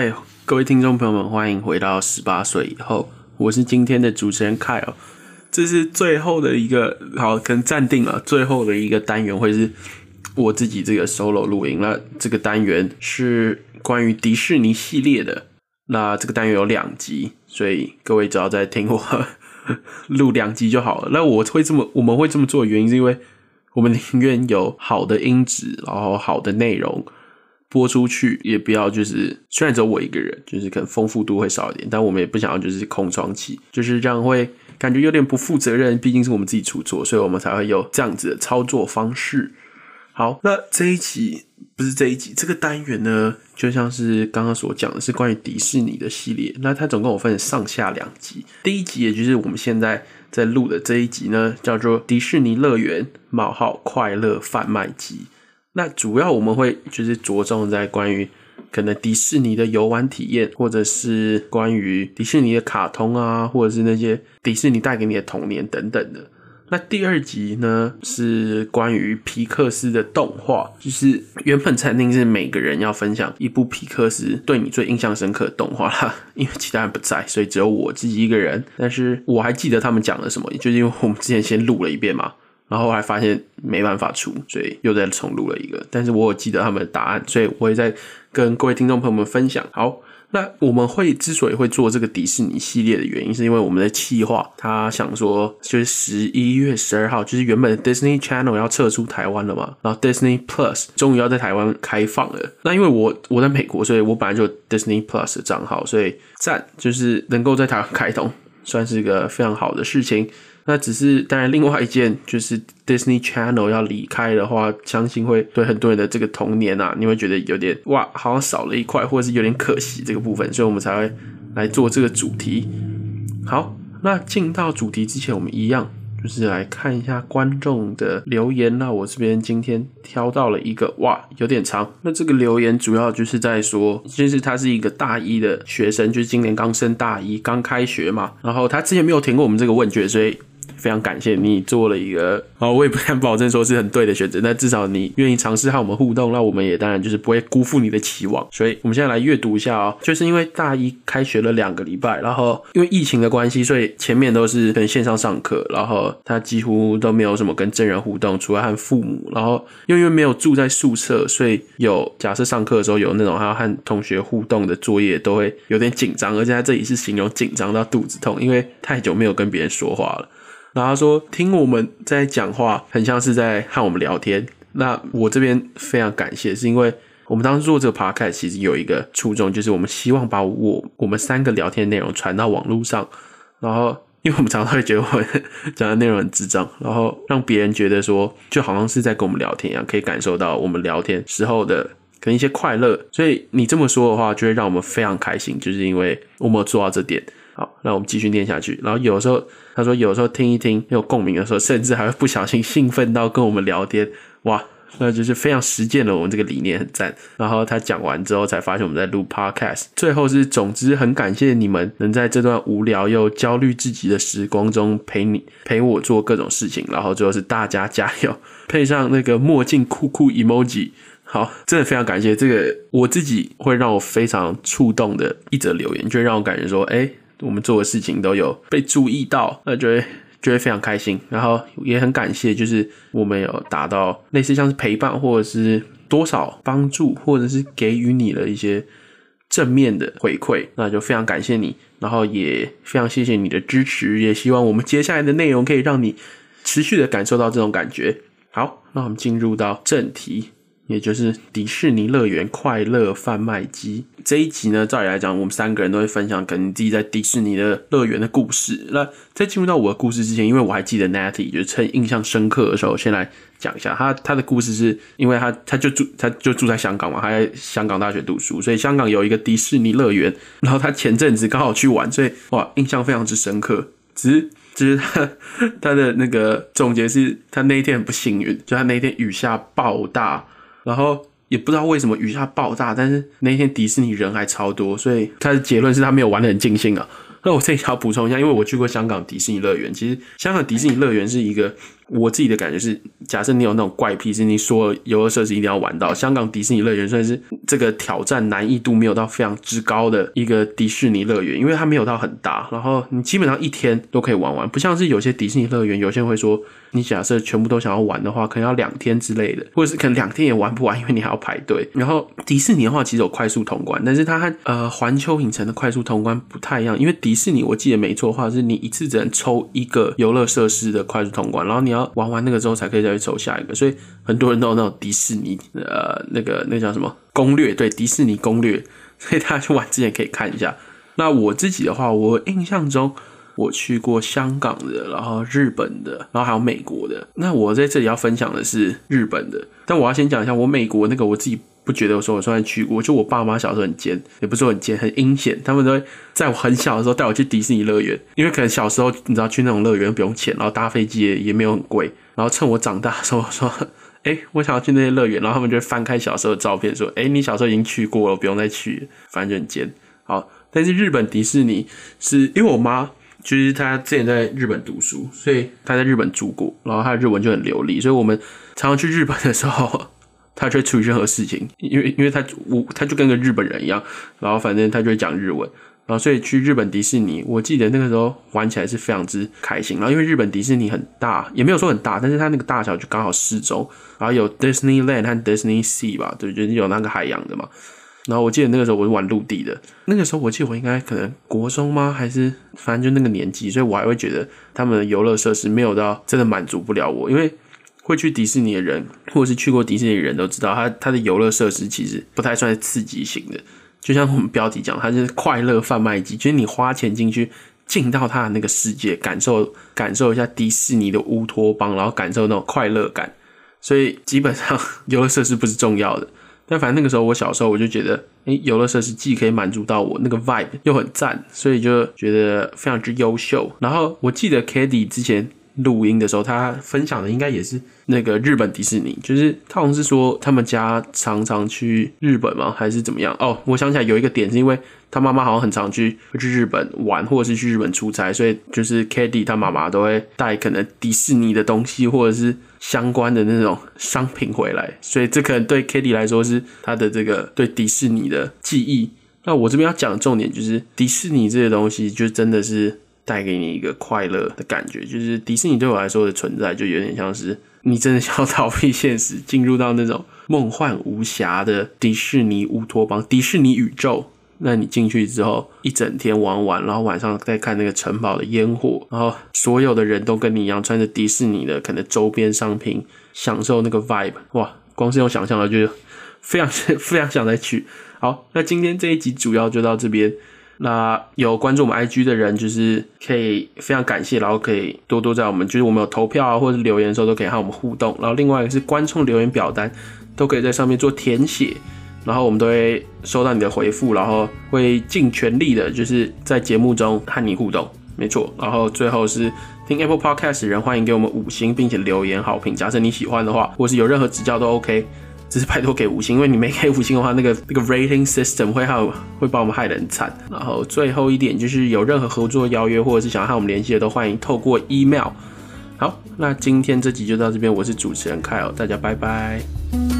嗨，各位听众朋友们，欢迎回到十八岁以后，我是今天的主持人 Kyle。这是最后的一个，好，可能暂定了，最后的一个单元会是我自己这个 solo 录音。那这个单元是关于迪士尼系列的。那这个单元有两集，所以各位只要在听我 录两集就好了。那我会这么，我们会这么做的原因是因为我们宁愿有好的音质，然后好的内容。播出去也不要，就是虽然只有我一个人，就是可能丰富度会少一点，但我们也不想要就是空窗期，就是这样会感觉有点不负责任。毕竟是我们自己出错，所以我们才会有这样子的操作方式。好，那这一集不是这一集，这个单元呢，就像是刚刚所讲的，是关于迪士尼的系列。那它总共有分上下两集，第一集也就是我们现在在录的这一集呢，叫做《迪士尼乐园冒号快乐贩卖机》。那主要我们会就是着重在关于可能迪士尼的游玩体验，或者是关于迪士尼的卡通啊，或者是那些迪士尼带给你的童年等等的。那第二集呢是关于皮克斯的动画，就是原本餐厅是每个人要分享一部皮克斯对你最印象深刻的动画啦，因为其他人不在，所以只有我自己一个人。但是我还记得他们讲了什么，就是因为我们之前先录了一遍嘛。然后还发现没办法出，所以又再重录了一个。但是我有记得他们的答案，所以我也在跟各位听众朋友们分享。好，那我们会之所以会做这个迪士尼系列的原因，是因为我们的企划他想说，就是十一月十二号，就是原本 Disney Channel 要撤出台湾了嘛，然后 Disney Plus 终于要在台湾开放了。那因为我我在美国，所以我本来就有 Disney Plus 的账号，所以赞就是能够在台湾开通，算是一个非常好的事情。那只是当然，另外一件就是 Disney Channel 要离开的话，相信会对很多人的这个童年啊，你会觉得有点哇，好像少了一块，或者是有点可惜这个部分，所以我们才会来做这个主题。好，那进到主题之前，我们一样就是来看一下观众的留言。那我这边今天挑到了一个哇，有点长。那这个留言主要就是在说，就是他是一个大一的学生，就是今年刚升大一，刚开学嘛。然后他之前没有填过我们这个问卷，所以。非常感谢你做了一个，哦，我也不敢保证说是很对的选择，但至少你愿意尝试和我们互动，那我们也当然就是不会辜负你的期望。所以，我们现在来阅读一下哦，就是因为大一开学了两个礼拜，然后因为疫情的关系，所以前面都是跟线上上课，然后他几乎都没有什么跟真人互动，除了和父母。然后因为没有住在宿舍，所以有假设上课的时候有那种还要和同学互动的作业，都会有点紧张，而且他这里是形容紧张到肚子痛，因为太久没有跟别人说话了。然后说听我们在讲话，很像是在和我们聊天。那我这边非常感谢，是因为我们当时做这个 podcast，其实有一个初衷，就是我们希望把我我们三个聊天内容传到网络上。然后，因为我们常常会觉得我们 讲的内容很智障，然后让别人觉得说，就好像是在跟我们聊天一样，可以感受到我们聊天时候的可能一些快乐。所以你这么说的话，就会让我们非常开心，就是因为我们做到这点。好，那我们继续念下去。然后有时候他说，有时候听一听有共鸣的时候，甚至还会不小心 兴奋到跟我们聊天。哇，那就是非常实践了我们这个理念，很赞。然后他讲完之后，才发现我们在录 podcast。最后是，总之很感谢你们能在这段无聊又焦虑至极的时光中陪你陪我做各种事情。然后最后是大家加油，配上那个墨镜酷酷 emoji。好，真的非常感谢这个，我自己会让我非常触动的一则留言，就让我感觉说，哎。我们做的事情都有被注意到，那就会就会非常开心，然后也很感谢，就是我们有达到类似像是陪伴或者是多少帮助，或者是给予你的一些正面的回馈，那就非常感谢你，然后也非常谢谢你的支持，也希望我们接下来的内容可以让你持续的感受到这种感觉。好，那我们进入到正题。也就是迪士尼乐园快乐贩卖机这一集呢，照理来讲，我们三个人都会分享可能自己在迪士尼的乐园的故事。那在进入到我的故事之前，因为我还记得 Natty，就是趁印象深刻的时候，先来讲一下他他的故事。是因为他他就住他就住在香港嘛，他在香港大学读书，所以香港有一个迪士尼乐园。然后他前阵子刚好去玩，所以哇，印象非常之深刻。只是只是他他的那个总结是他那一天很不幸运，就他那一天雨下暴大。然后也不知道为什么雨下爆炸，但是那天迪士尼人还超多，所以他的结论是他没有玩的很尽兴啊。那我这里要补充一下，因为我去过香港迪士尼乐园，其实香港迪士尼乐园是一个我自己的感觉是，假设你有那种怪癖，是你说游乐设施一定要玩到。香港迪士尼乐园算是这个挑战难易度没有到非常之高的一个迪士尼乐园，因为它没有到很大，然后你基本上一天都可以玩完，不像是有些迪士尼乐园，有些人会说。你假设全部都想要玩的话，可能要两天之类的，或者是可能两天也玩不完，因为你还要排队。然后迪士尼的话，其实有快速通关，但是它和呃环球影城的快速通关不太一样，因为迪士尼我记得没错的话，是你一次只能抽一个游乐设施的快速通关，然后你要玩完那个之后才可以再去抽下一个。所以很多人都有那种迪士尼呃那个那叫什么攻略，对迪士尼攻略，所以大家去玩之前可以看一下。那我自己的话，我印象中。我去过香港的，然后日本的，然后还有美国的。那我在这里要分享的是日本的，但我要先讲一下我美国那个，我自己不觉得我说我算去过。就我爸妈小时候很奸，也不是很奸，很阴险。他们都会在我很小的时候带我去迪士尼乐园，因为可能小时候你知道去那种乐园不用钱，然后搭飞机也也没有很贵。然后趁我长大的时候说，哎，我想要去那些乐园，然后他们就翻开小时候的照片说，哎，你小时候已经去过了，不用再去，反正就很奸。好，但是日本迪士尼是因为我妈。就是他之前在日本读书，所以他在日本住过，然后他的日文就很流利，所以我们常常去日本的时候，他就会处理任何事情，因为因为他我他就跟个日本人一样，然后反正他就会讲日文，然后所以去日本迪士尼，我记得那个时候玩起来是非常之开心，然后因为日本迪士尼很大，也没有说很大，但是它那个大小就刚好适中，然后有 Disneyland 和 Disney Sea 吧，对，就是有那个海洋的嘛。然后我记得那个时候我是玩陆地的，那个时候我记得我应该可能国中吗？还是反正就那个年纪，所以我还会觉得他们的游乐设施没有到真的满足不了我。因为会去迪士尼的人，或者是去过迪士尼的人都知道，他他的游乐设施其实不太算是刺激型的。就像我们标题讲，它是快乐贩卖机，就是你花钱进去，进到他的那个世界，感受感受一下迪士尼的乌托邦，然后感受那种快乐感。所以基本上 游乐设施不是重要的。但反正那个时候我小时候我就觉得，诶，游乐设施既可以满足到我那个 vibe，又很赞，所以就觉得非常之优秀。然后我记得 k a d y 之前录音的时候，他分享的应该也是那个日本迪士尼，就是他好像是说他们家常常去日本吗，还是怎么样？哦，我想起来有一个点是因为。他妈妈好像很常去去日本玩，或者是去日本出差，所以就是 k a d y 他妈妈都会带可能迪士尼的东西，或者是相关的那种商品回来，所以这可能对 k a d y 来说是他的这个对迪士尼的记忆。那我这边要讲重点就是迪士尼这些东西，就真的是带给你一个快乐的感觉。就是迪士尼对我来说的存在，就有点像是你真的想要逃避现实，进入到那种梦幻无暇的迪士尼乌托邦、迪士尼宇宙。那你进去之后，一整天玩完，然后晚上再看那个城堡的烟火，然后所有的人都跟你一样穿着迪士尼的可能周边商品，享受那个 vibe，哇！光是用想象的，就非常 非常想再去。好，那今天这一集主要就到这边。那有关注我们 IG 的人，就是可以非常感谢，然后可以多多在我们就是我们有投票啊，或者留言的时候都可以和我们互动。然后另外一个是观众留言表单，都可以在上面做填写。然后我们都会收到你的回复，然后会尽全力的，就是在节目中和你互动，没错。然后最后是听 Apple Podcast 人，欢迎给我们五星，并且留言好评。假设你喜欢的话，或是有任何指教都 OK，只是拜托给五星，因为你没给五星的话，那个那个 rating system 会害会把我们害得很惨。然后最后一点就是有任何合作邀约，或者是想要和我们联系的，都欢迎透过 email。好，那今天这集就到这边，我是主持人 Kyle，大家拜拜。